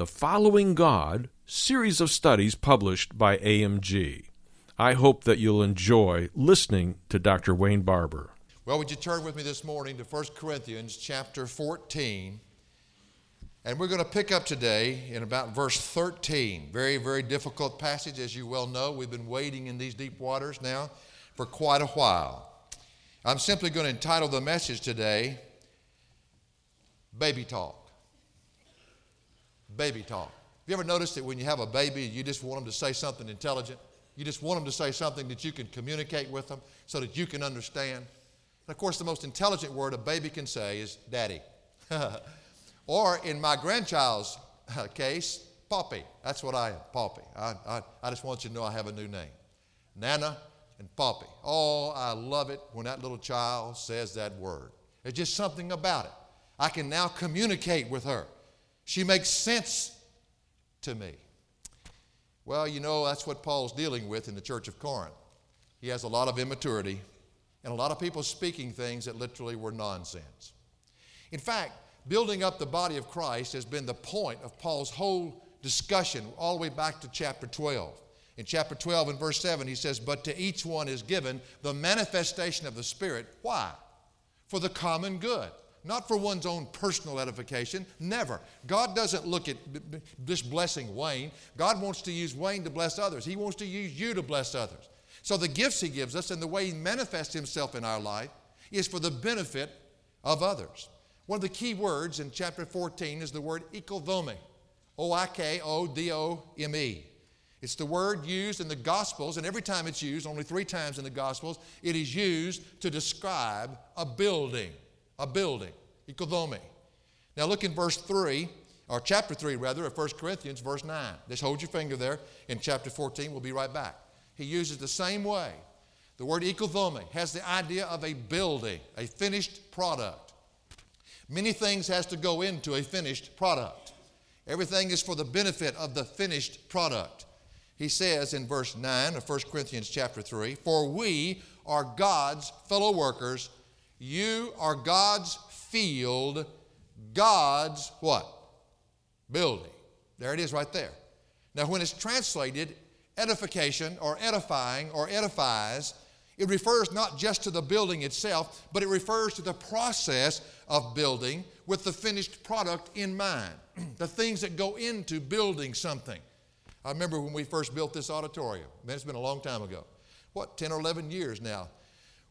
The Following God series of studies published by AMG. I hope that you'll enjoy listening to Dr. Wayne Barber. Well, would you turn with me this morning to 1 Corinthians chapter 14? And we're going to pick up today in about verse 13. Very, very difficult passage, as you well know. We've been wading in these deep waters now for quite a while. I'm simply going to entitle the message today Baby Talk. Baby Talk Have you ever noticed that when you have a baby, you just want them to say something intelligent? You just want them to say something that you can communicate with them so that you can understand. And of course, the most intelligent word a baby can say is daddy. or in my grandchild's uh, case, Poppy. That's what I am, Poppy. I, I, I just want you to know I have a new name Nana and Poppy. Oh, I love it when that little child says that word. There's just something about it. I can now communicate with her. She makes sense to me. Well, you know, that's what Paul's dealing with in the church of Corinth. He has a lot of immaturity and a lot of people speaking things that literally were nonsense. In fact, building up the body of Christ has been the point of Paul's whole discussion all the way back to chapter 12. In chapter 12 and verse 7, he says, But to each one is given the manifestation of the Spirit. Why? For the common good not for one's own personal edification. Never. God doesn't look at this blessing Wayne. God wants to use Wayne to bless others. He wants to use you to bless others. So the gifts He gives us and the way He manifests Himself in our life is for the benefit of others. One of the key words in chapter 14 is the word oikodome. O I K O D O M E. It's the word used in the Gospels, and every time it's used, only three times in the Gospels, it is used to describe a building a building, oikodome. Now look in verse 3, or chapter 3 rather, of 1 Corinthians, verse 9. Just hold your finger there in chapter 14. We'll be right back. He uses the same way. The word oikodome has the idea of a building, a finished product. Many things has to go into a finished product. Everything is for the benefit of the finished product. He says in verse 9 of 1 Corinthians chapter 3, For we are God's fellow workers you are God's field, God's what? Building. There it is right there. Now, when it's translated edification or edifying or edifies, it refers not just to the building itself, but it refers to the process of building with the finished product in mind, the things that go into building something. I remember when we first built this auditorium. Man, it's been a long time ago. What, 10 or 11 years now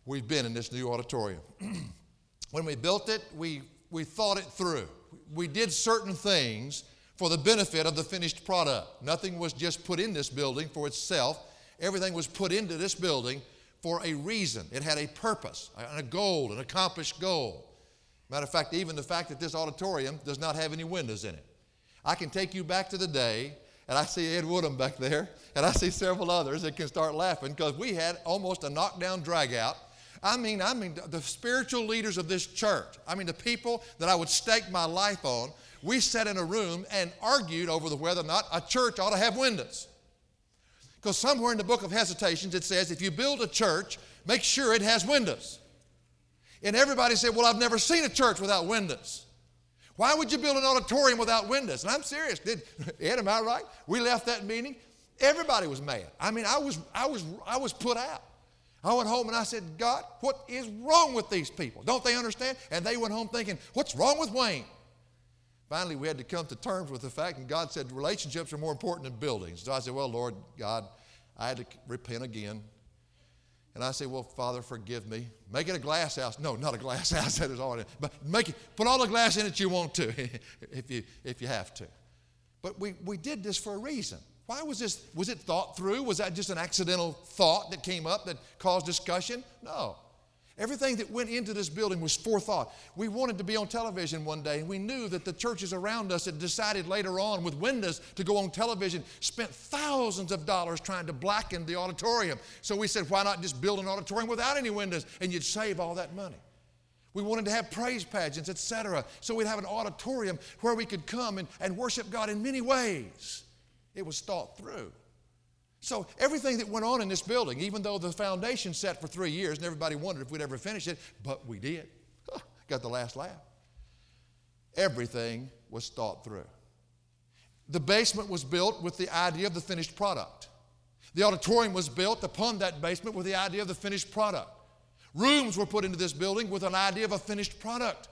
we've been in this new auditorium. when we built it, we, we thought it through. We did certain things for the benefit of the finished product. Nothing was just put in this building for itself, everything was put into this building for a reason. It had a purpose, a goal, an accomplished goal. Matter of fact, even the fact that this auditorium does not have any windows in it. I can take you back to the day, and I see Ed Woodham back there, and I see several others that can start laughing because we had almost a knockdown drag out I mean, I mean the spiritual leaders of this church. I mean the people that I would stake my life on. We sat in a room and argued over the whether or not a church ought to have windows. Because somewhere in the book of Hesitations it says if you build a church, make sure it has windows. And everybody said, Well, I've never seen a church without windows. Why would you build an auditorium without windows? And I'm serious. Did Ed, am I right? We left that meeting. Everybody was mad. I mean, I was, I was, I was put out. I went home and I said, God, what is wrong with these people? Don't they understand? And they went home thinking, what's wrong with Wayne? Finally, we had to come to terms with the fact, and God said relationships are more important than buildings. So I said, Well, Lord God, I had to repent again. And I said, Well, Father, forgive me. Make it a glass house. No, not a glass house. That is all. But make it, put all the glass in it you want to, if you if you have to. But we, we did this for a reason. Why was this? Was it thought through? Was that just an accidental thought that came up that caused discussion? No. Everything that went into this building was forethought. We wanted to be on television one day, and we knew that the churches around us had decided later on with windows to go on television, spent thousands of dollars trying to blacken the auditorium. So we said, why not just build an auditorium without any windows? And you'd save all that money. We wanted to have praise pageants, etc. So we'd have an auditorium where we could come and, and worship God in many ways. It was thought through. So everything that went on in this building, even though the foundation set for three years and everybody wondered if we'd ever finish it, but we did. Got the last laugh. Everything was thought through. The basement was built with the idea of the finished product. The auditorium was built upon that basement with the idea of the finished product. Rooms were put into this building with an idea of a finished product.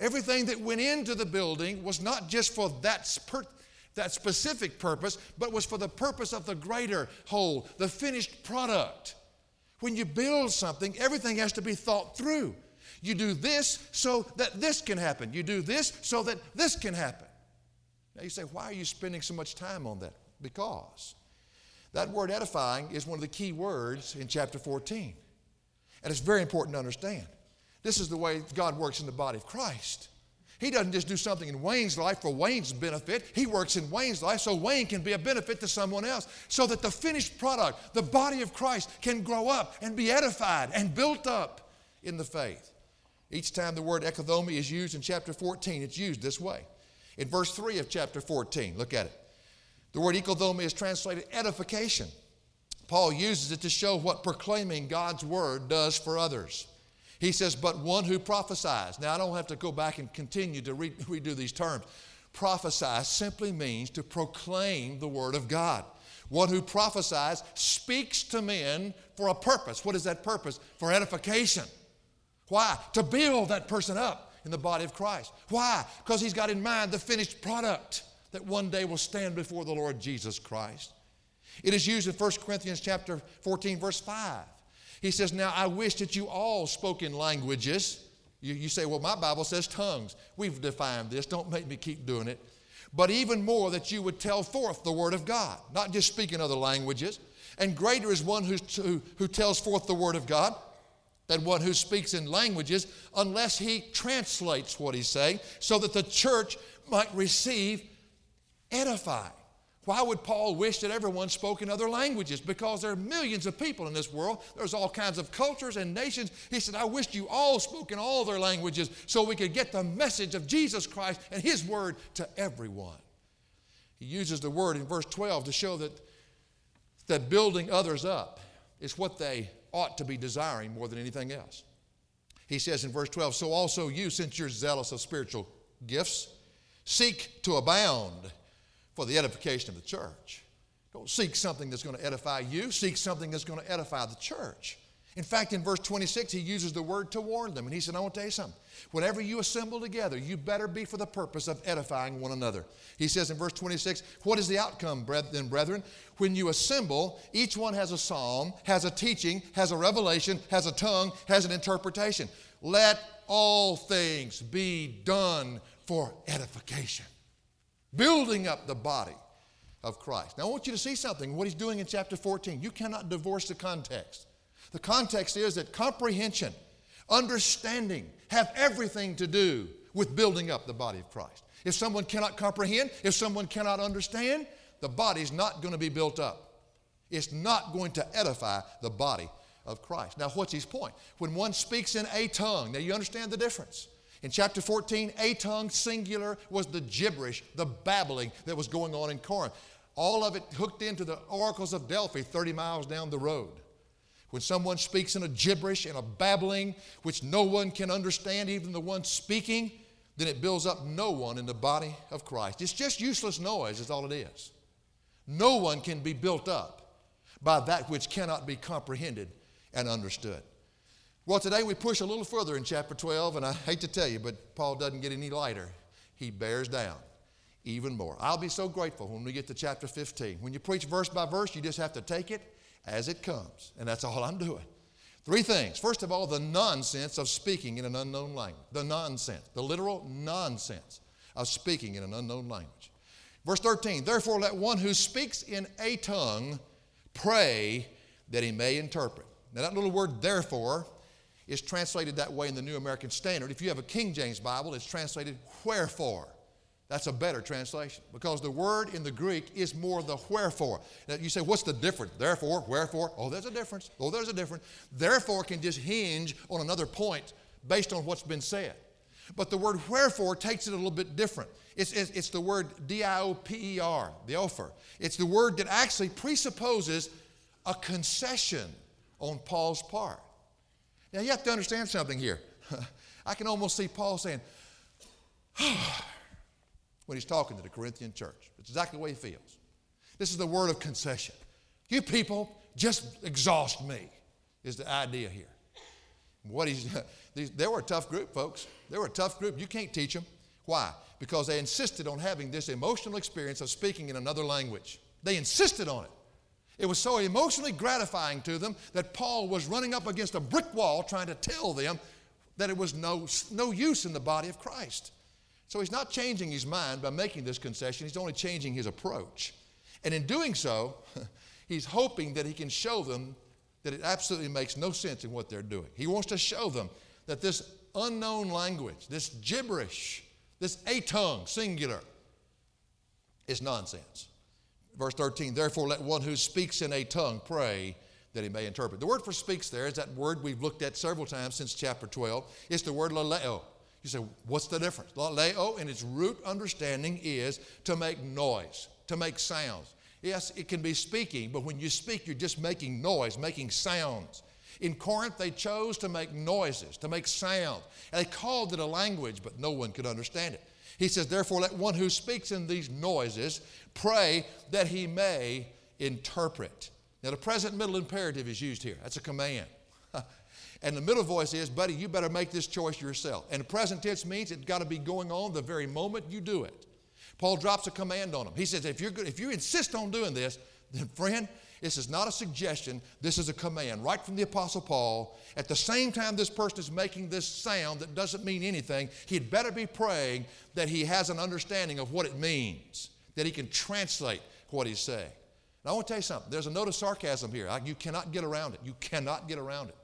Everything that went into the building was not just for that, that specific purpose, but was for the purpose of the greater whole, the finished product. When you build something, everything has to be thought through. You do this so that this can happen. You do this so that this can happen. Now you say, why are you spending so much time on that? Because that word edifying is one of the key words in chapter 14. And it's very important to understand. This is the way God works in the body of Christ. He doesn't just do something in Wayne's life for Wayne's benefit. He works in Wayne's life so Wayne can be a benefit to someone else. So that the finished product, the body of Christ, can grow up and be edified and built up in the faith. Each time the word oikodome is used in chapter 14, it's used this way. In verse 3 of chapter 14, look at it. The word oikodome is translated edification. Paul uses it to show what proclaiming God's word does for others. He says, but one who prophesies. Now, I don't have to go back and continue to re- redo these terms. Prophesy simply means to proclaim the word of God. One who prophesies speaks to men for a purpose. What is that purpose? For edification. Why? To build that person up in the body of Christ. Why? Because he's got in mind the finished product that one day will stand before the Lord Jesus Christ. It is used in 1 Corinthians chapter 14, verse 5. He says, Now I wish that you all spoke in languages. You, you say, Well, my Bible says tongues. We've defined this. Don't make me keep doing it. But even more that you would tell forth the word of God, not just speak in other languages. And greater is one who, who, tells forth the word of God than one who speaks in languages unless he translates what he's saying so that the church might receive edifying. Why would Paul wish that everyone spoke in other languages? Because there are millions of people in this world. There's all kinds of cultures and nations. He said, I wish you all spoke in all their languages so we could get the message of Jesus Christ and His word to everyone. He uses the word in verse 12 to show that, that building others up is what they ought to be desiring more than anything else. He says in verse 12, So also you, since you're zealous of spiritual gifts, seek to abound for the edification of the church. Don't seek something that's going to edify you, seek something that's going to edify the church. In fact, in verse 26, he uses the word to warn them. And he said, I want to tell you something. Whenever you assemble together, you better be for the purpose of edifying one another. He says in verse 26, What is the outcome, then, brethren? When you assemble, each one has a psalm, has a teaching, has a revelation, has a tongue, has an interpretation. Let all things be done for edification building up the body of Christ. Now, I want you to see something, what he's doing in chapter 14. You cannot divorce the context. The context is that comprehension, understanding have everything to do with building up the body of Christ. If someone cannot comprehend, if someone cannot understand, the body's not going to be built up. It's not going to edify the body of Christ. Now, what's his point? When one speaks in a tongue, now you understand the difference. In chapter 14, a tongue singular was the gibberish, the babbling that was going on in Corinth. All of it hooked into the oracles of Delphi 30 miles down the road. When someone speaks in a gibberish and a babbling which no one can understand, even the one speaking, then it builds up no one in the body of Christ. It's just useless noise, is all it is. No one can be built up by that which cannot be comprehended and understood. Well, today we push a little further in chapter 12, and I hate to tell you, but Paul doesn't get any lighter. he bears down even more. I'll be so grateful when we get to chapter 15. When you preach verse by verse, you just have to take it as it comes. And that's all I'm doing. Three things. First of all, the nonsense of speaking in an unknown language. The nonsense, the literal nonsense of speaking in an unknown language. Verse 13, therefore let one who speaks in a tongue pray that he may interpret. Now, that little word therefore is translated that way in the New American Standard. If you have a King James Bible, it's translated wherefore. That's a better translation because the word in the Greek is more the wherefore. Now you say, what's the difference? Therefore, wherefore? Oh, there's a difference. Oh, there's a difference. Therefore can just hinge on another point based on what's been said. But the word wherefore takes it a little bit different. It's, it's, it's the word D I O P E R, the offer. It's the word that actually presupposes a concession on Paul's part. Now you have to understand something here. I can almost see Paul saying, when he's talking to the Corinthian church. It's exactly the way he feels. This is the word of concession. You people just exhaust me, is the idea here. What he's, these, they were a tough group, folks. They were a tough group. You can't teach them. Why? Because they insisted on having this emotional experience of speaking in another language. They insisted on it. It was so emotionally gratifying to them that Paul was running up against a brick wall trying to tell them that it was no, no use in the body of Christ. So he's not changing his mind by making this concession, he's only changing his approach. And in doing so, he's hoping that he can show them that it absolutely makes no sense in what they're doing. He wants to show them that this unknown language, this gibberish, this a tongue, singular, is nonsense. Verse 13, therefore let one who speaks in a tongue pray that he may interpret. The word for speaks there is that word we've looked at several times since chapter 12. It's the word laleo. You say, what's the difference? Leo, in its root understanding, is to make noise, to make sounds. Yes, it can be speaking, but when you speak, you're just making noise, making sounds. In Corinth, they chose to make noises, to make sound. And they called it a language, but no one could understand it. He says, Therefore, let one who speaks in these noises pray that he may interpret. Now, the present middle imperative is used here. That's a command. And the middle voice is, buddy, you better make this choice yourself. And the present tense means it's got to be going on the very moment you do it. Paul drops a command on him. He says, if, you're good, if you insist on doing this, then friend, this is not a suggestion, this is a command right from the Apostle Paul. At the same time this person is making this sound that doesn't mean anything, he'd better be praying that he has an understanding of what it means, that he can translate what he's saying. Now, I want to tell you something. There's a note of sarcasm here. You cannot get around it. You cannot get around it.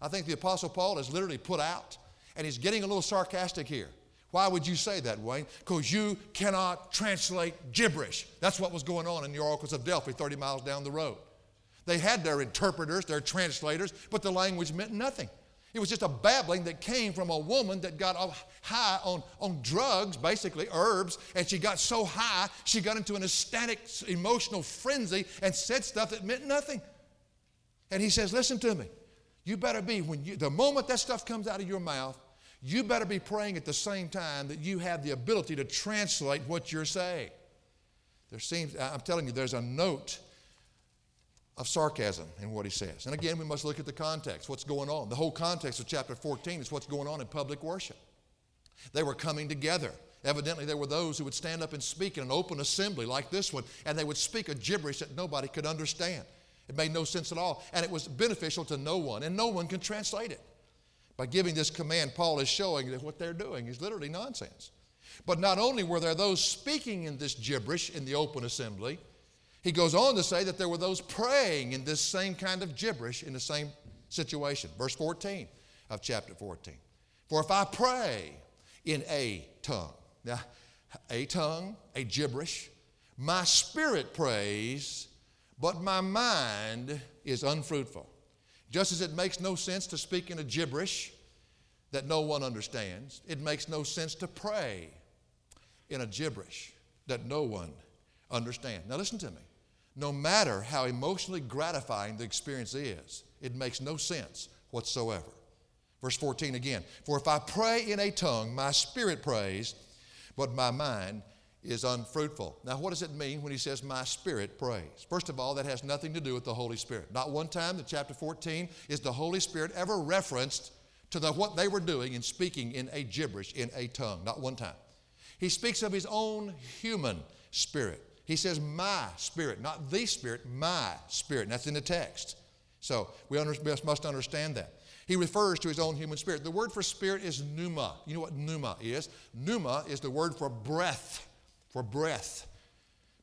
I think the Apostle Paul is literally put out, and he's getting a little sarcastic here. Why would you say that, Wayne? Because you cannot translate gibberish. That's what was going on in the oracles of Delphi, 30 miles down the road. They had their interpreters, their translators, but the language meant nothing. It was just a babbling that came from a woman that got high on, on drugs, basically herbs, and she got so high, she got into an ecstatic, emotional frenzy and said stuff that meant nothing. And he says, Listen to me. You better be, when you, the moment that stuff comes out of your mouth, you better be praying at the same time that you have the ability to translate what you're saying. There seems, I'm telling you, there's a note of sarcasm in what he says. And again, we must look at the context, what's going on. The whole context of chapter 14 is what's going on in public worship. They were coming together. Evidently, there were those who would stand up and speak in an open assembly like this one, and they would speak a gibberish that nobody could understand. It made no sense at all, and it was beneficial to no one, and no one can translate it. By giving this command, Paul is showing that what they're doing is literally nonsense. But not only were there those speaking in this gibberish in the open assembly, he goes on to say that there were those praying in this same kind of gibberish in the same situation. Verse 14 of chapter 14. For if I pray in a tongue, now, a tongue, a gibberish, my spirit prays, but my mind is unfruitful. Just as it makes no sense to speak in a gibberish that no one understands, it makes no sense to pray in a gibberish that no one understands. Now, listen to me. No matter how emotionally gratifying the experience is, it makes no sense whatsoever. Verse 14 again For if I pray in a tongue, my spirit prays, but my mind is unfruitful. Now, what does it mean when he says, My spirit prays? First of all, that has nothing to do with the Holy Spirit. Not one time in chapter 14 is the Holy Spirit ever referenced to the, what they were doing in speaking in a gibberish, in a tongue. Not one time. He speaks of his own human spirit. He says, my spirit, not the spirit, my spirit. And that's in the text. So we must understand that. He refers to his own human spirit. The word for spirit is pneuma. You know what pneuma is? Pneuma is the word for breath, for breath.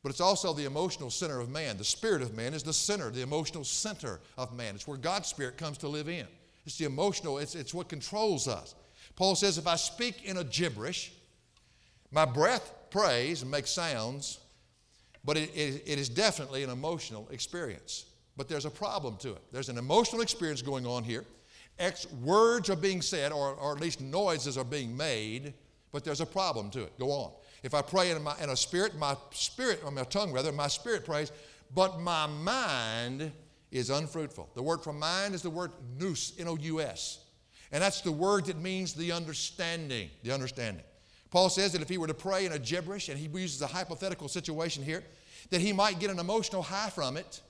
But it's also the emotional center of man. The spirit of man is the center, the emotional center of man. It's where God's spirit comes to live in. It's the emotional, it's, it's what controls us. Paul says, if I speak in a gibberish, my breath prays and makes sounds, but it, it, it is definitely an emotional experience. But there's a problem to it. There's an emotional experience going on here. X words are being said, or, or at least noises are being made, but there's a problem to it. Go on. If I pray in, my, in a spirit, my spirit, or my tongue rather, my spirit prays, but my mind is unfruitful. The word for mind is the word nous, N O U S. And that's the word that means the understanding, the understanding. Paul says that if he were to pray in a gibberish, and he uses a hypothetical situation here, that he might get an emotional high from it.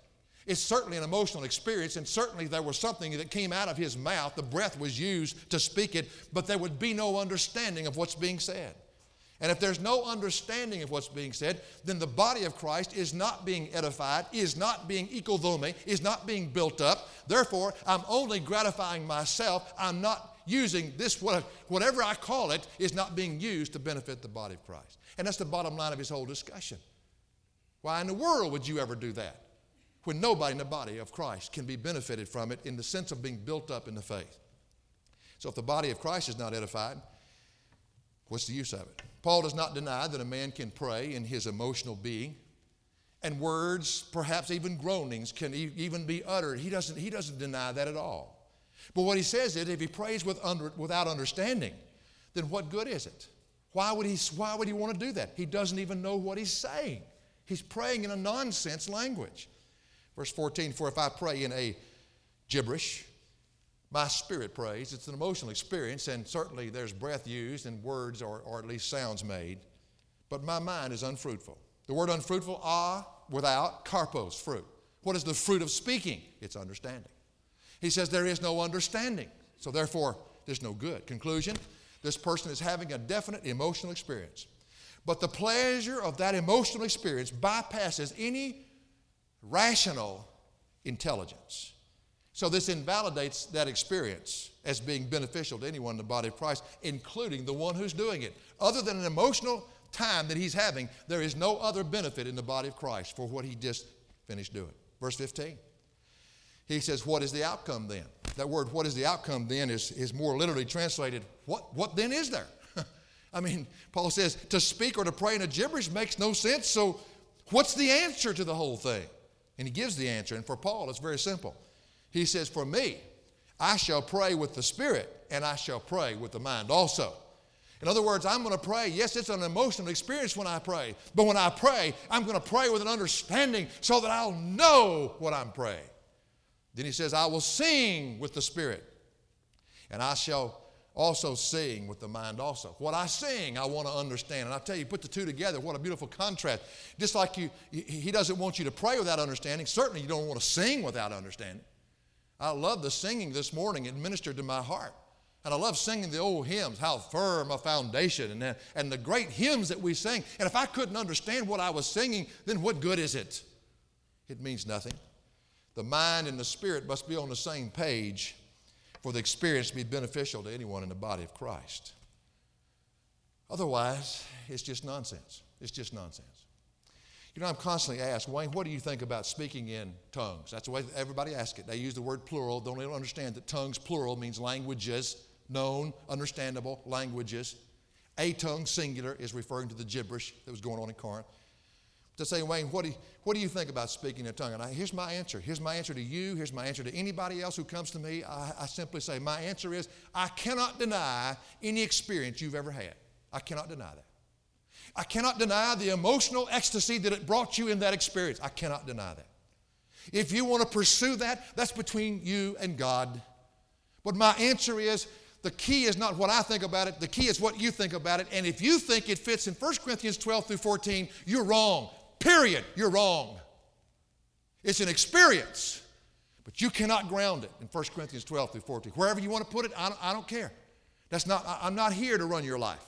It's certainly an emotional experience, and certainly there was something that came out of his mouth. The breath was used to speak it, but there would be no understanding of what's being said. And if there's no understanding of what's being said, then the body of Christ is not being edified, is not being oikodome, is not being built up. Therefore, I'm only gratifying myself. I'm not using this, whatever I call it, is not being used to benefit the body of Christ. And that's the bottom line of his whole discussion. Why in the world would you ever do that? When nobody in the body of Christ can be benefited from it in the sense of being built up in the faith. So if the body of Christ is not edified, what's the use of it? Paul does not deny that a man can pray in his emotional being, and words, perhaps even groanings, can e- even be uttered. He doesn't, he doesn't deny that at all. But what he says is if he prays with under, without understanding, then what good is it? Why would, he, why would he want to do that? He doesn't even know what he's saying. He's praying in a nonsense language. Verse 14, for if I pray in a gibberish, my spirit prays. It's an emotional experience, and certainly there's breath used and words or, or at least sounds made. But my mind is unfruitful. The word unfruitful, ah, without, carpos, fruit. What is the fruit of speaking? It's understanding. He says there is no understanding, so therefore there's no good. Conclusion this person is having a definite emotional experience. But the pleasure of that emotional experience bypasses any rational intelligence. So this invalidates that experience as being beneficial to anyone in the body of Christ, including the one who's doing it. Other than an emotional time that he's having, there is no other benefit in the body of Christ for what he just finished doing. Verse 15. He says, What is the outcome then? That word, what is the outcome then, is, is more literally translated, What, what then is there? I mean, Paul says, to speak or to pray in a gibberish makes no sense, so what's the answer to the whole thing? And he gives the answer. And for Paul, it's very simple. He says, For me, I shall pray with the Spirit, and I shall pray with the mind also. In other words, I'm going to pray. Yes, it's an emotional experience when I pray, but when I pray, I'm going to pray with an understanding so that I'll know what I'm praying. Then he says, I will sing with the Spirit, and I shall also sing with the mind also. What I sing, I want to understand. And I tell you, put the two together, what a beautiful contrast. Just like you, he doesn't want you to pray without understanding, certainly you don't want to sing without understanding. I love the singing this morning. It ministered to my heart. And I love singing the old hymns, how firm a foundation, and, and the great hymns that we sing. And if I couldn't understand what I was singing, then what good is it? It means nothing. The mind and the spirit must be on the same page for the experience to be beneficial to anyone in the body of Christ. Otherwise, it's just nonsense. It's just nonsense. You know, I'm constantly asked, Wayne, what do you think about speaking in tongues? That's the way everybody asks it. They use the word plural. Don't even understand that tongues plural means languages, known, understandable languages. A tongue singular is referring to the gibberish that was going on in Corinth. To say, Wayne, what do you, what do you think about speaking in tongue? And I, here's my answer. Here's my answer to you. Here's my answer to anybody else who comes to me. I, I simply say, my answer is, I cannot deny any experience you've ever had. I cannot deny that. I cannot deny the emotional ecstasy that it brought you in that experience. I cannot deny that. If you want to pursue that, that's between you and God. But my answer is the key is not what I think about it, the key is what you think about it. And if you think it fits in 1 Corinthians 12 through 14, you're wrong. Period. You're wrong. It's an experience, but you cannot ground it in 1 Corinthians 12 through 14. Wherever you want to put it, I don't, I don't care. That's not, I'm not here to run your life.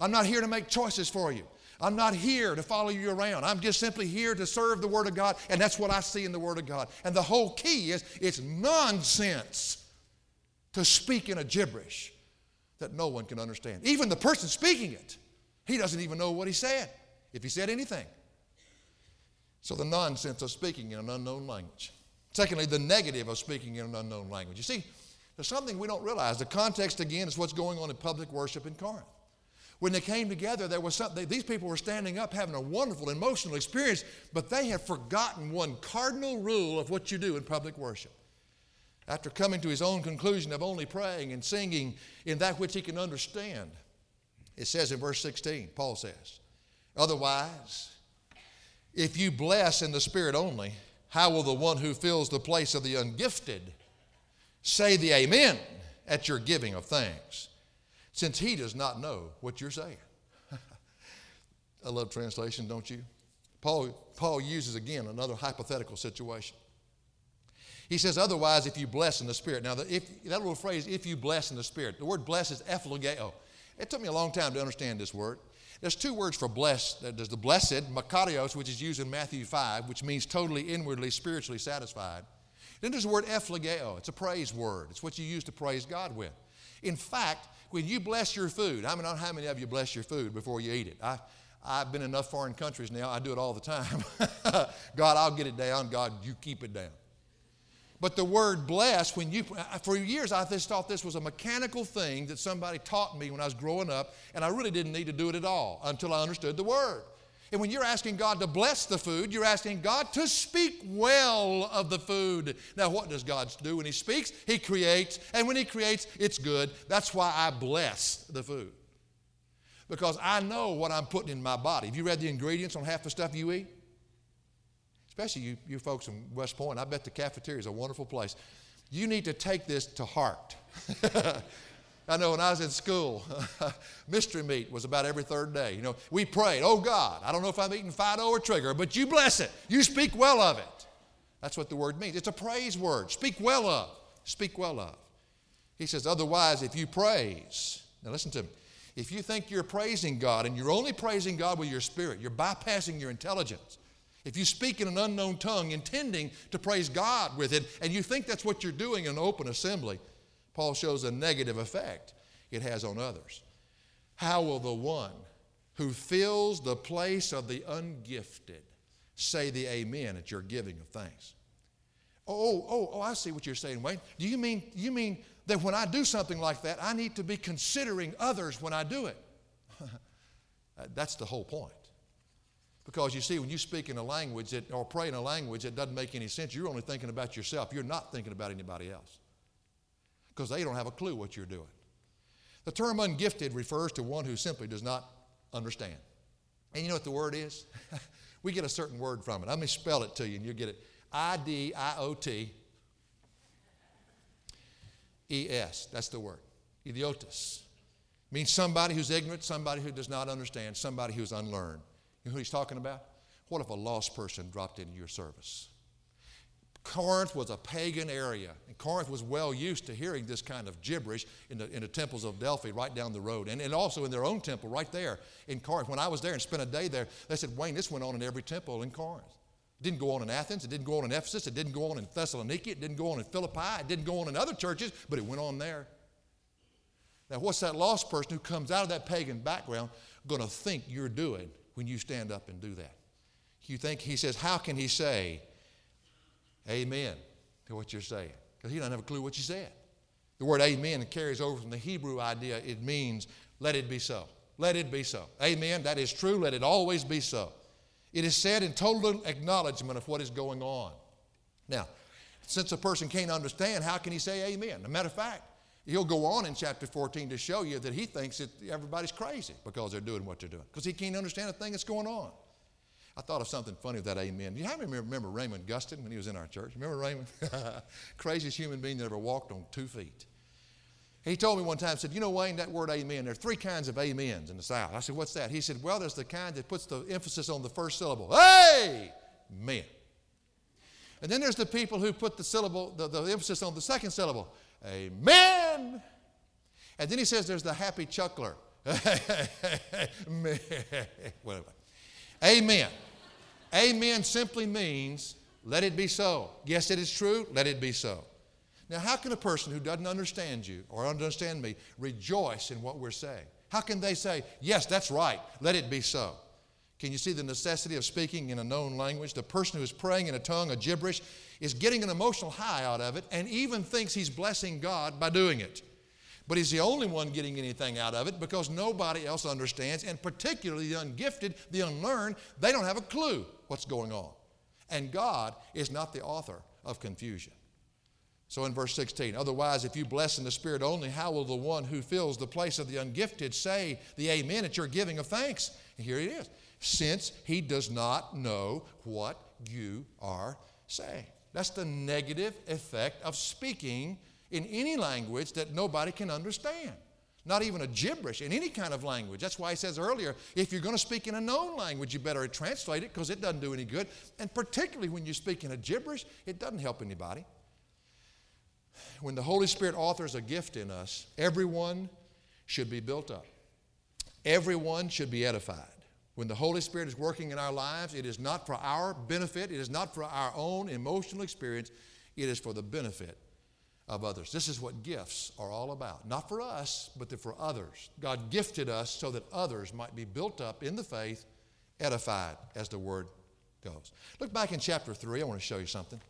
I'm not here to make choices for you. I'm not here to follow you around. I'm just simply here to serve the Word of God, and that's what I see in the Word of God. And the whole key is it's nonsense to speak in a gibberish that no one can understand. Even the person speaking it, he doesn't even know what he said, if he said anything. So, the nonsense of speaking in an unknown language. Secondly, the negative of speaking in an unknown language. You see, there's something we don't realize. The context, again, is what's going on in public worship in Corinth. When they came together, there was something, these people were standing up having a wonderful emotional experience, but they had forgotten one cardinal rule of what you do in public worship. After coming to his own conclusion of only praying and singing in that which he can understand, it says in verse 16, Paul says, Otherwise, if you bless in the Spirit only, how will the one who fills the place of the ungifted say the Amen at your giving of thanks? Since he does not know what you're saying. I love translation, don't you? Paul, Paul uses again another hypothetical situation. He says, otherwise, if you bless in the Spirit. Now, the, if, that little phrase, if you bless in the Spirit, the word bless is ephlogeo. Oh, it took me a long time to understand this word. There's two words for blessed. There's the blessed, makarios, which is used in Matthew 5, which means totally inwardly, spiritually satisfied. Then there's the word ephlogeo. Oh, it's a praise word. It's what you use to praise God with. In fact, when you bless your food, I mean, how many of you bless your food before you eat it? I, I've been in enough foreign countries now, I do it all the time. God, I'll get it down. God, you keep it down. But the word bless, when you, for years I just thought this was a mechanical thing that somebody taught me when I was growing up, and I really didn't need to do it at all until I understood the word. And when you're asking God to bless the food, you're asking God to speak well of the food. Now, what does God do when He speaks? He creates, and when He creates, it's good. That's why I bless the food. Because I know what I'm putting in my body. Have you read the ingredients on half the stuff you eat? Especially you, you folks in West Point. I bet the cafeteria is a wonderful place. You need to take this to heart. I know when I was in school, mystery meat was about every third day. You know, we prayed, oh God, I don't know if I'm eating Fido or Trigger, but you bless it. You speak well of it. That's what the word means. It's a praise word. Speak well of. Speak well of. He says, otherwise, if you praise, now listen to me. If you think you're praising God and you're only praising God with your spirit, you're bypassing your intelligence. If you speak in an unknown tongue intending to praise God with it, and you think that's what you're doing in an open assembly, Paul shows a negative effect it has on others. How will the one who fills the place of the ungifted say the amen at your giving of thanks? Oh, oh, oh, I see what you're saying, Wayne. Do you mean, you mean that when I do something like that, I need to be considering others when I do it? That's the whole point. Because you see, when you speak in a language that, or pray in a language that doesn't make any sense, you're only thinking about yourself. You're not thinking about anybody else because they don't have a clue what you're doing. The term ungifted refers to one who simply does not understand. And you know what the word is? we get a certain word from it. Let me spell it to you and you'll get it. I D I O T E S. That's the word. Idiotes. Means somebody who's ignorant, somebody who does not understand, somebody who's unlearned. You know who he's talking about? What if a lost person dropped into your service? Corinth was a pagan area, and Corinth was well used to hearing this kind of gibberish in the, in the temples of Delphi right down the road, and, and also in their own temple right there in Corinth. When I was there and spent a day there, they said, Wayne, this went on in every temple in Corinth. It didn't go on in Athens, it didn't go on in Ephesus, it didn't go on in Thessaloniki, it didn't go on in Philippi, it didn't go on in other churches, but it went on there. Now, what's that lost person who comes out of that pagan background going to think you're doing when you stand up and do that? You think, he says, how can he say, Amen to what you're saying. Because he doesn't have a clue what you said. The word amen carries over from the Hebrew idea. It means, let it be so. Let it be so. Amen. That is true. Let it always be so. It is said in total acknowledgement of what is going on. Now, since a person can't understand, how can he say amen? As a matter of fact, he'll go on in chapter 14 to show you that he thinks that everybody's crazy because they're doing what they're doing, because he can't understand a thing that's going on. I thought of something funny with that amen. You have remember Raymond Gustin when he was in our church? Remember Raymond? Craziest human being that ever walked on two feet. He told me one time, said, You know, Wayne, that word amen, there are three kinds of amens in the South. I said, What's that? He said, Well, there's the kind that puts the emphasis on the first syllable. Hey! Men. And then there's the people who put the syllable, the, the emphasis on the second syllable. Amen. And then he says there's the happy chuckler. Whatever. Amen. Amen simply means let it be so. Yes, it is true, let it be so. Now, how can a person who doesn't understand you or understand me rejoice in what we're saying? How can they say, Yes, that's right, let it be so? Can you see the necessity of speaking in a known language? The person who is praying in a tongue, a gibberish, is getting an emotional high out of it and even thinks he's blessing God by doing it. But he's the only one getting anything out of it because nobody else understands, and particularly the ungifted, the unlearned, they don't have a clue what's going on. And God is not the author of confusion. So in verse 16, otherwise, if you bless in the Spirit only, how will the one who fills the place of the ungifted say the amen at your giving of thanks? And here it is. Since he does not know what you are saying. That's the negative effect of speaking in any language that nobody can understand. Not even a gibberish, in any kind of language. That's why he says earlier if you're going to speak in a known language, you better translate it because it doesn't do any good. And particularly when you speak in a gibberish, it doesn't help anybody. When the Holy Spirit authors a gift in us, everyone should be built up, everyone should be edified. When the Holy Spirit is working in our lives, it is not for our benefit, it is not for our own emotional experience, it is for the benefit of others. This is what gifts are all about. Not for us, but for others. God gifted us so that others might be built up in the faith, edified, as the word goes. Look back in chapter 3. I want to show you something.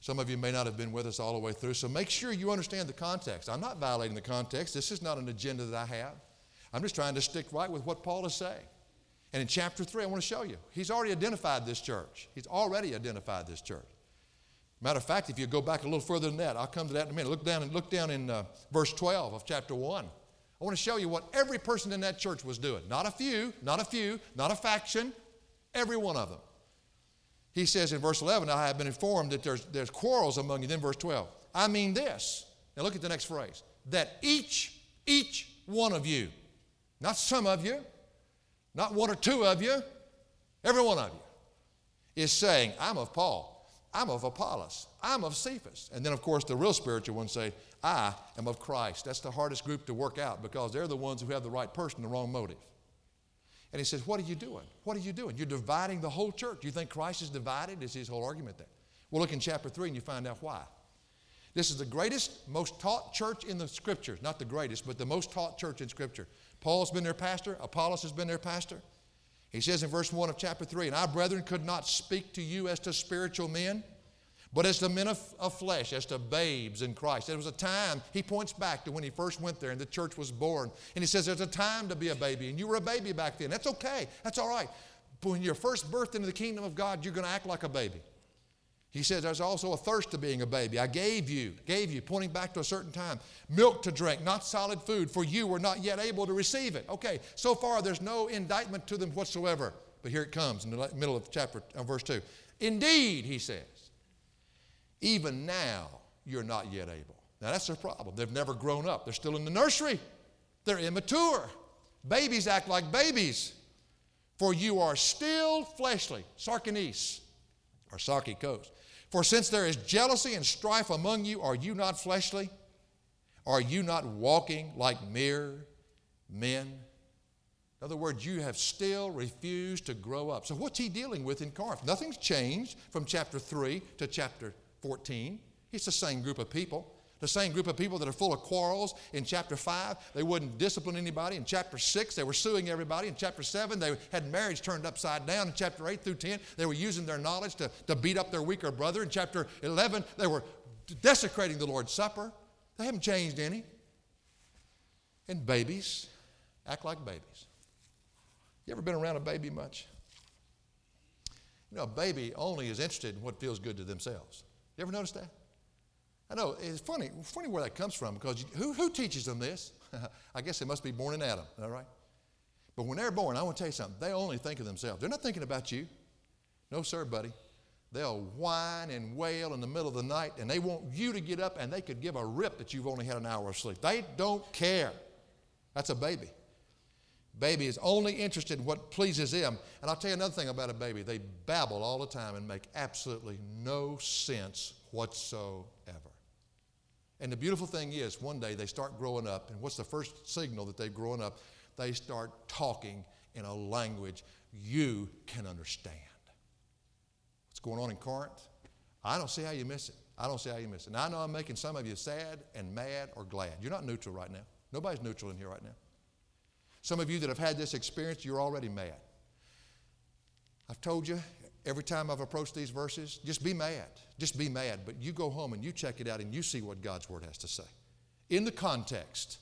Some of you may not have been with us all the way through, so make sure you understand the context. I'm not violating the context. This is not an agenda that I have. I'm just trying to stick right with what Paul is saying. And in chapter 3, I want to show you. He's already identified this church. He's already identified this church. Matter of fact, if you go back a little further than that, I'll come to that in a minute. Look down and look down in uh, verse 12 of chapter 1. I want to show you what every person in that church was doing. Not a few, not a few, not a faction, every one of them. He says in verse 11, I have been informed that there's, there's quarrels among you. Then verse 12, I mean this. Now look at the next phrase. That each, each one of you, not some of you, not one or two of you, every one of you, is saying, I'm of Paul. I'm of Apollos. I'm of Cephas. And then, of course, the real spiritual ones say, I am of Christ. That's the hardest group to work out because they're the ones who have the right person, the wrong motive. And he says, What are you doing? What are you doing? You're dividing the whole church. You think Christ is divided? Is his whole argument there? We'll look in chapter 3 and you find out why. This is the greatest, most taught church in the scriptures. Not the greatest, but the most taught church in scripture. Paul's been their pastor, Apollos has been their pastor. He says in verse 1 of chapter 3 And I, brethren, could not speak to you as to spiritual men, but as to men of, of flesh, as to babes in Christ. There was a time, he points back to when he first went there and the church was born. And he says, There's a time to be a baby, and you were a baby back then. That's okay, that's all right. But when you're first birthed into the kingdom of God, you're going to act like a baby. He says there's also a thirst to being a baby. I gave you, gave you, pointing back to a certain time, milk to drink, not solid food, for you were not yet able to receive it. Okay, so far there's no indictment to them whatsoever. But here it comes in the middle of chapter, uh, verse 2. Indeed, he says, even now you're not yet able. Now that's their problem. They've never grown up. They're still in the nursery. They're immature. Babies act like babies. For you are still fleshly, sarkinos, or sarkikos. For since there is jealousy and strife among you, are you not fleshly? Are you not walking like mere men? In other words, you have still refused to grow up. So, what's he dealing with in Corinth? Nothing's changed from chapter 3 to chapter 14. It's the same group of people. The same group of people that are full of quarrels in chapter 5, they wouldn't discipline anybody. In chapter 6, they were suing everybody. In chapter 7, they had marriage turned upside down. In chapter 8 through 10, they were using their knowledge to, to beat up their weaker brother. In chapter 11, they were desecrating the Lord's Supper. They haven't changed any. And babies act like babies. You ever been around a baby much? You know, a baby only is interested in what feels good to themselves. You ever notice that? I know, it's funny, funny where that comes from because who, who teaches them this? I guess they must be born in Adam, all right? But when they're born, I want to tell you something, they only think of themselves. They're not thinking about you. No, sir, buddy. They'll whine and wail in the middle of the night and they want you to get up and they could give a rip that you've only had an hour of sleep. They don't care. That's a baby. Baby is only interested in what pleases them. And I'll tell you another thing about a baby they babble all the time and make absolutely no sense whatsoever. And the beautiful thing is, one day they start growing up, and what's the first signal that they've grown up? they start talking in a language you can understand. What's going on in Corinth? I don't see how you miss it. I don't see how you miss it. Now, I know I'm making some of you sad and mad or glad. You're not neutral right now. Nobody's neutral in here right now. Some of you that have had this experience, you're already mad. I've told you every time I've approached these verses, just be mad. Just be mad. But you go home and you check it out and you see what God's Word has to say. In the context.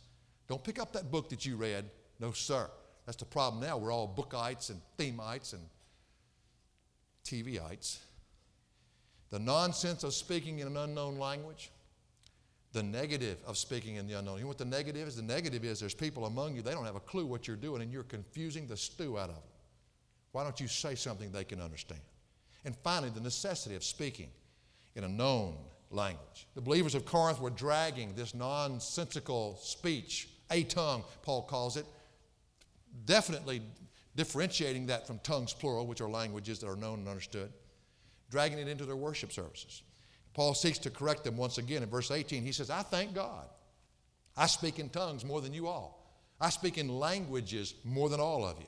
Don't pick up that book that you read. No, sir. That's the problem now. We're all bookites and themeites and TVites. The nonsense of speaking in an unknown language, the negative of speaking in the unknown. You know what the negative is? The negative is there's people among you, they don't have a clue what you're doing, and you're confusing the stew out of them. Why don't you say something they can understand? And finally, the necessity of speaking in a known language. The believers of Corinth were dragging this nonsensical speech, a tongue, Paul calls it, definitely differentiating that from tongues plural, which are languages that are known and understood, dragging it into their worship services. Paul seeks to correct them once again in verse 18. He says, I thank God. I speak in tongues more than you all. I speak in languages more than all of you.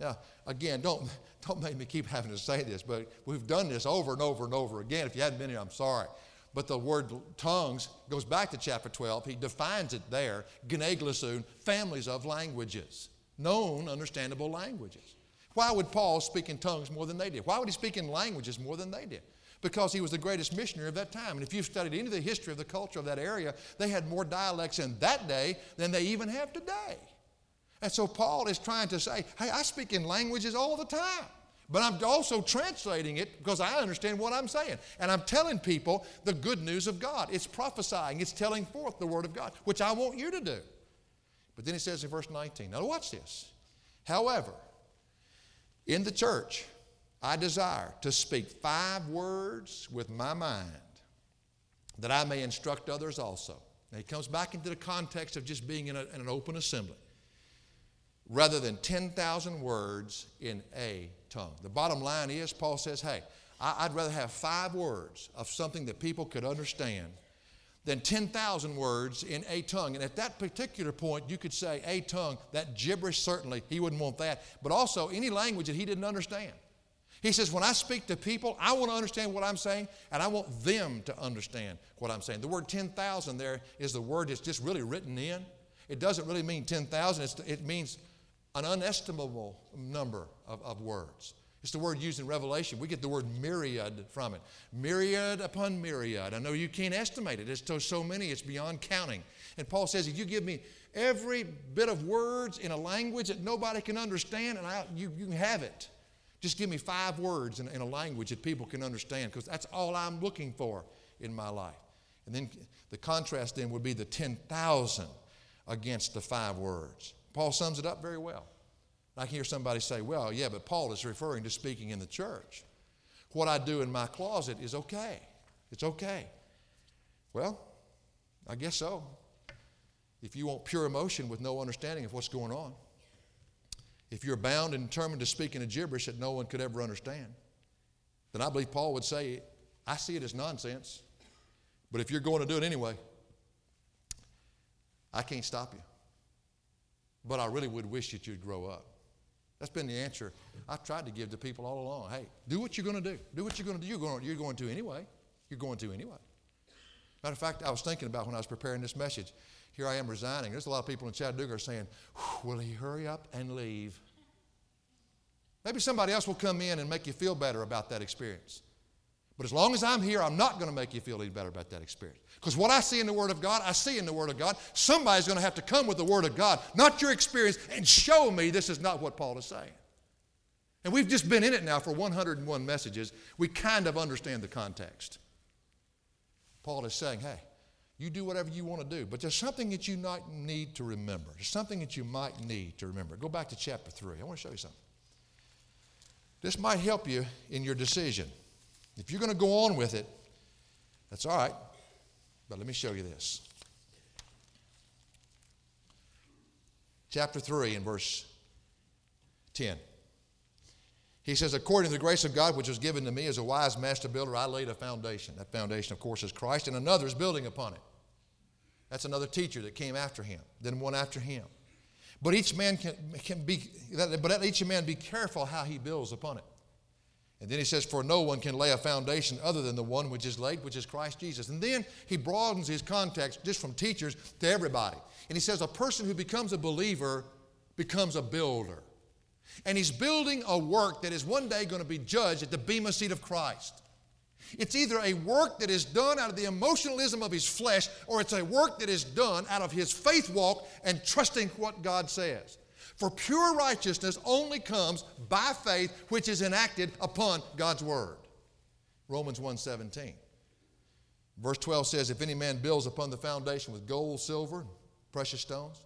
Now, again, don't, don't make me keep having to say this, but we've done this over and over and over again. If you hadn't been here, I'm sorry. But the word tongues goes back to chapter 12. He defines it there, geneglosun, families of languages known, understandable languages. Why would Paul speak in tongues more than they did? Why would he speak in languages more than they did? Because he was the greatest missionary of that time. And if you've studied any of the history of the culture of that area, they had more dialects in that day than they even have today. And so Paul is trying to say, hey, I speak in languages all the time. But I'm also translating it because I understand what I'm saying. And I'm telling people the good news of God. It's prophesying, it's telling forth the Word of God, which I want you to do. But then he says in verse 19, now watch this. However, in the church, I desire to speak five words with my mind that I may instruct others also. Now he comes back into the context of just being in, a, in an open assembly rather than 10,000 words in a tongue. The bottom line is, Paul says, hey, I'd rather have five words of something that people could understand than 10,000 words in a tongue. And at that particular point, you could say a tongue, that gibberish, certainly, he wouldn't want that, but also any language that he didn't understand. He says, when I speak to people, I want to understand what I'm saying, and I want them to understand what I'm saying. The word 10,000 there is the word that's just really written in. It doesn't really mean 10,000, it means an unestimable number of, of words. It's the word used in Revelation. We get the word myriad from it. Myriad upon myriad. I know you can't estimate it. It's so, so many, it's beyond counting. And Paul says, if you give me every bit of words in a language that nobody can understand, and I, you, you can have it. Just give me five words in, in a language that people can understand, because that's all I'm looking for in my life. And then the contrast then would be the 10,000 against the five words. Paul sums it up very well. I can hear somebody say, well, yeah, but Paul is referring to speaking in the church. What I do in my closet is okay. It's okay. Well, I guess so. If you want pure emotion with no understanding of what's going on, if you're bound and determined to speak in a gibberish that no one could ever understand, then I believe Paul would say, I see it as nonsense. But if you're going to do it anyway, I can't stop you. But I really would wish that you'd grow up. That's been the answer I've tried to give to people all along. Hey, do what you're going to do. Do what you're going to do. You're going, you're going to anyway. You're going to anyway. Matter of fact, I was thinking about when I was preparing this message. Here I am resigning. There's a lot of people in Chattanooga saying, Will he hurry up and leave? Maybe somebody else will come in and make you feel better about that experience. But as long as I'm here, I'm not going to make you feel any better about that experience. Because what I see in the Word of God, I see in the Word of God. Somebody's going to have to come with the Word of God, not your experience, and show me this is not what Paul is saying. And we've just been in it now for 101 messages. We kind of understand the context. Paul is saying, hey, you do whatever you want to do, but there's something that you might need to remember. There's something that you might need to remember. Go back to chapter 3. I want to show you something. This might help you in your decision. If you're going to go on with it, that's all right. But let me show you this. Chapter 3 and verse 10. He says, According to the grace of God which was given to me as a wise master builder, I laid a foundation. That foundation, of course, is Christ, and another is building upon it. That's another teacher that came after him, then one after him. But each man can, can be, but let each man be careful how he builds upon it. And then he says, For no one can lay a foundation other than the one which is laid, which is Christ Jesus. And then he broadens his context just from teachers to everybody. And he says, A person who becomes a believer becomes a builder. And he's building a work that is one day going to be judged at the Bema seat of Christ. It's either a work that is done out of the emotionalism of his flesh, or it's a work that is done out of his faith walk and trusting what God says. For pure righteousness only comes by faith which is enacted upon God's word. Romans 1:17. Verse 12 says, If any man builds upon the foundation with gold, silver, precious stones,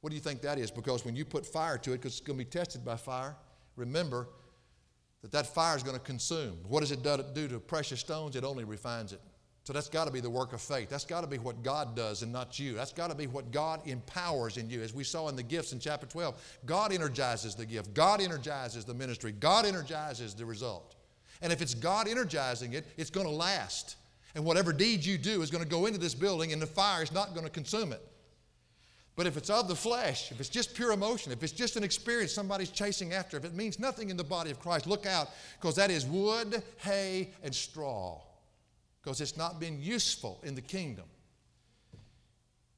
what do you think that is? Because when you put fire to it, because it's going to be tested by fire, remember that that fire is going to consume. What does it do to precious stones? It only refines it. So that's got to be the work of faith. That's got to be what God does and not you. That's got to be what God empowers in you. As we saw in the gifts in chapter 12, God energizes the gift, God energizes the ministry, God energizes the result. And if it's God energizing it, it's going to last. And whatever deed you do is going to go into this building, and the fire is not going to consume it. But if it's of the flesh, if it's just pure emotion, if it's just an experience somebody's chasing after, if it means nothing in the body of Christ, look out because that is wood, hay, and straw because it's not been useful in the kingdom.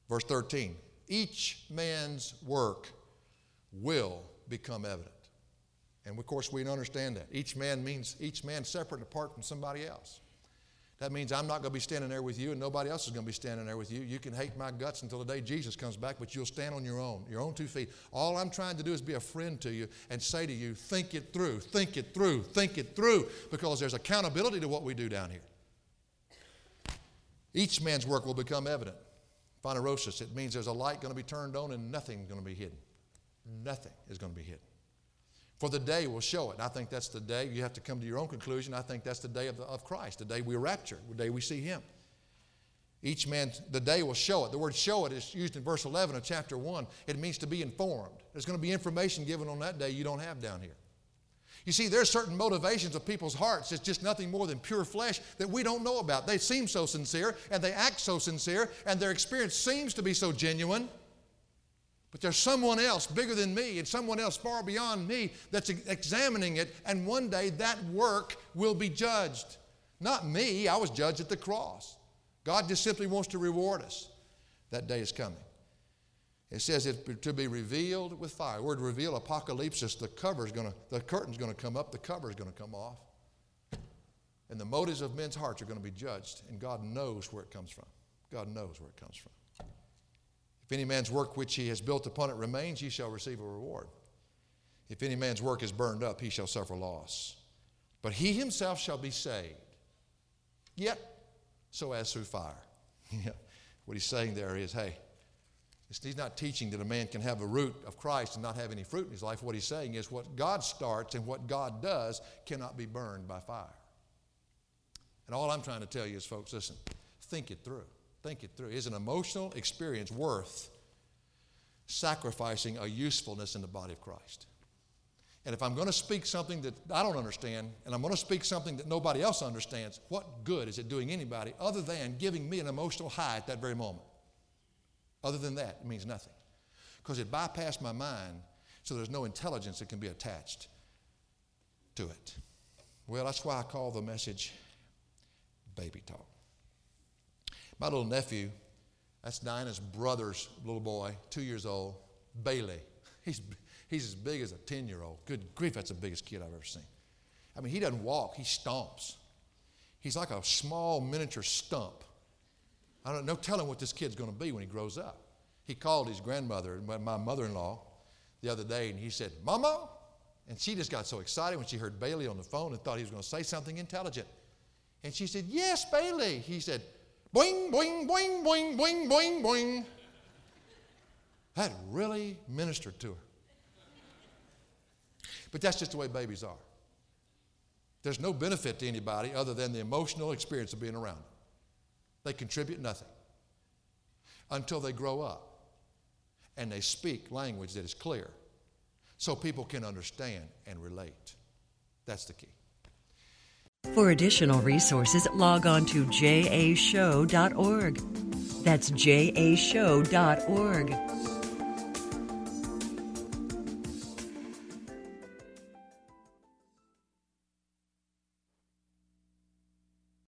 Verse 13 each man's work will become evident. And of course, we understand that. Each man means each man separate and apart from somebody else. That means I'm not going to be standing there with you, and nobody else is going to be standing there with you. You can hate my guts until the day Jesus comes back, but you'll stand on your own, your own two feet. All I'm trying to do is be a friend to you and say to you, think it through, think it through, think it through, because there's accountability to what we do down here. Each man's work will become evident. Phanerosis, it means there's a light going to be turned on and nothing going to be hidden. Nothing is going to be hidden. For the day will show it. I think that's the day. You have to come to your own conclusion. I think that's the day of, the, of Christ, the day we rapture, the day we see Him. Each man, the day will show it. The word show it is used in verse 11 of chapter 1. It means to be informed. There's going to be information given on that day you don't have down here. You see, there's certain motivations of people's hearts. It's just nothing more than pure flesh that we don't know about. They seem so sincere and they act so sincere and their experience seems to be so genuine. But there's someone else bigger than me and someone else far beyond me that's examining it, and one day that work will be judged. Not me, I was judged at the cross. God just simply wants to reward us. That day is coming. It says it to be revealed with fire. Word reveal, apocalypse, the cover's gonna, the curtain's gonna come up, the cover's gonna come off. And the motives of men's hearts are gonna be judged, and God knows where it comes from. God knows where it comes from. If any man's work which he has built upon it remains, he shall receive a reward. If any man's work is burned up, he shall suffer loss. But he himself shall be saved, yet so as through fire. what he's saying there is, hey, he's not teaching that a man can have a root of Christ and not have any fruit in his life. What he's saying is what God starts and what God does cannot be burned by fire. And all I'm trying to tell you is, folks, listen, think it through. Think it through. Is an emotional experience worth sacrificing a usefulness in the body of Christ? And if I'm going to speak something that I don't understand, and I'm going to speak something that nobody else understands, what good is it doing anybody other than giving me an emotional high at that very moment? Other than that, it means nothing. Because it bypassed my mind, so there's no intelligence that can be attached to it. Well, that's why I call the message baby talk. My little nephew, that's Dinah's brother's little boy, two years old, Bailey. He's, he's as big as a 10 year old. Good grief, that's the biggest kid I've ever seen. I mean, he doesn't walk, he stomps. He's like a small miniature stump. I don't know, telling what this kid's going to be when he grows up. He called his grandmother, my mother in law, the other day, and he said, Mama? And she just got so excited when she heard Bailey on the phone and thought he was going to say something intelligent. And she said, Yes, Bailey. He said, Boing, boing, boing, boing, boing, boing, boing. That really ministered to her. But that's just the way babies are. There's no benefit to anybody other than the emotional experience of being around them. They contribute nothing until they grow up and they speak language that is clear so people can understand and relate. That's the key. For additional resources, log on to jashow.org. That's jashow.org.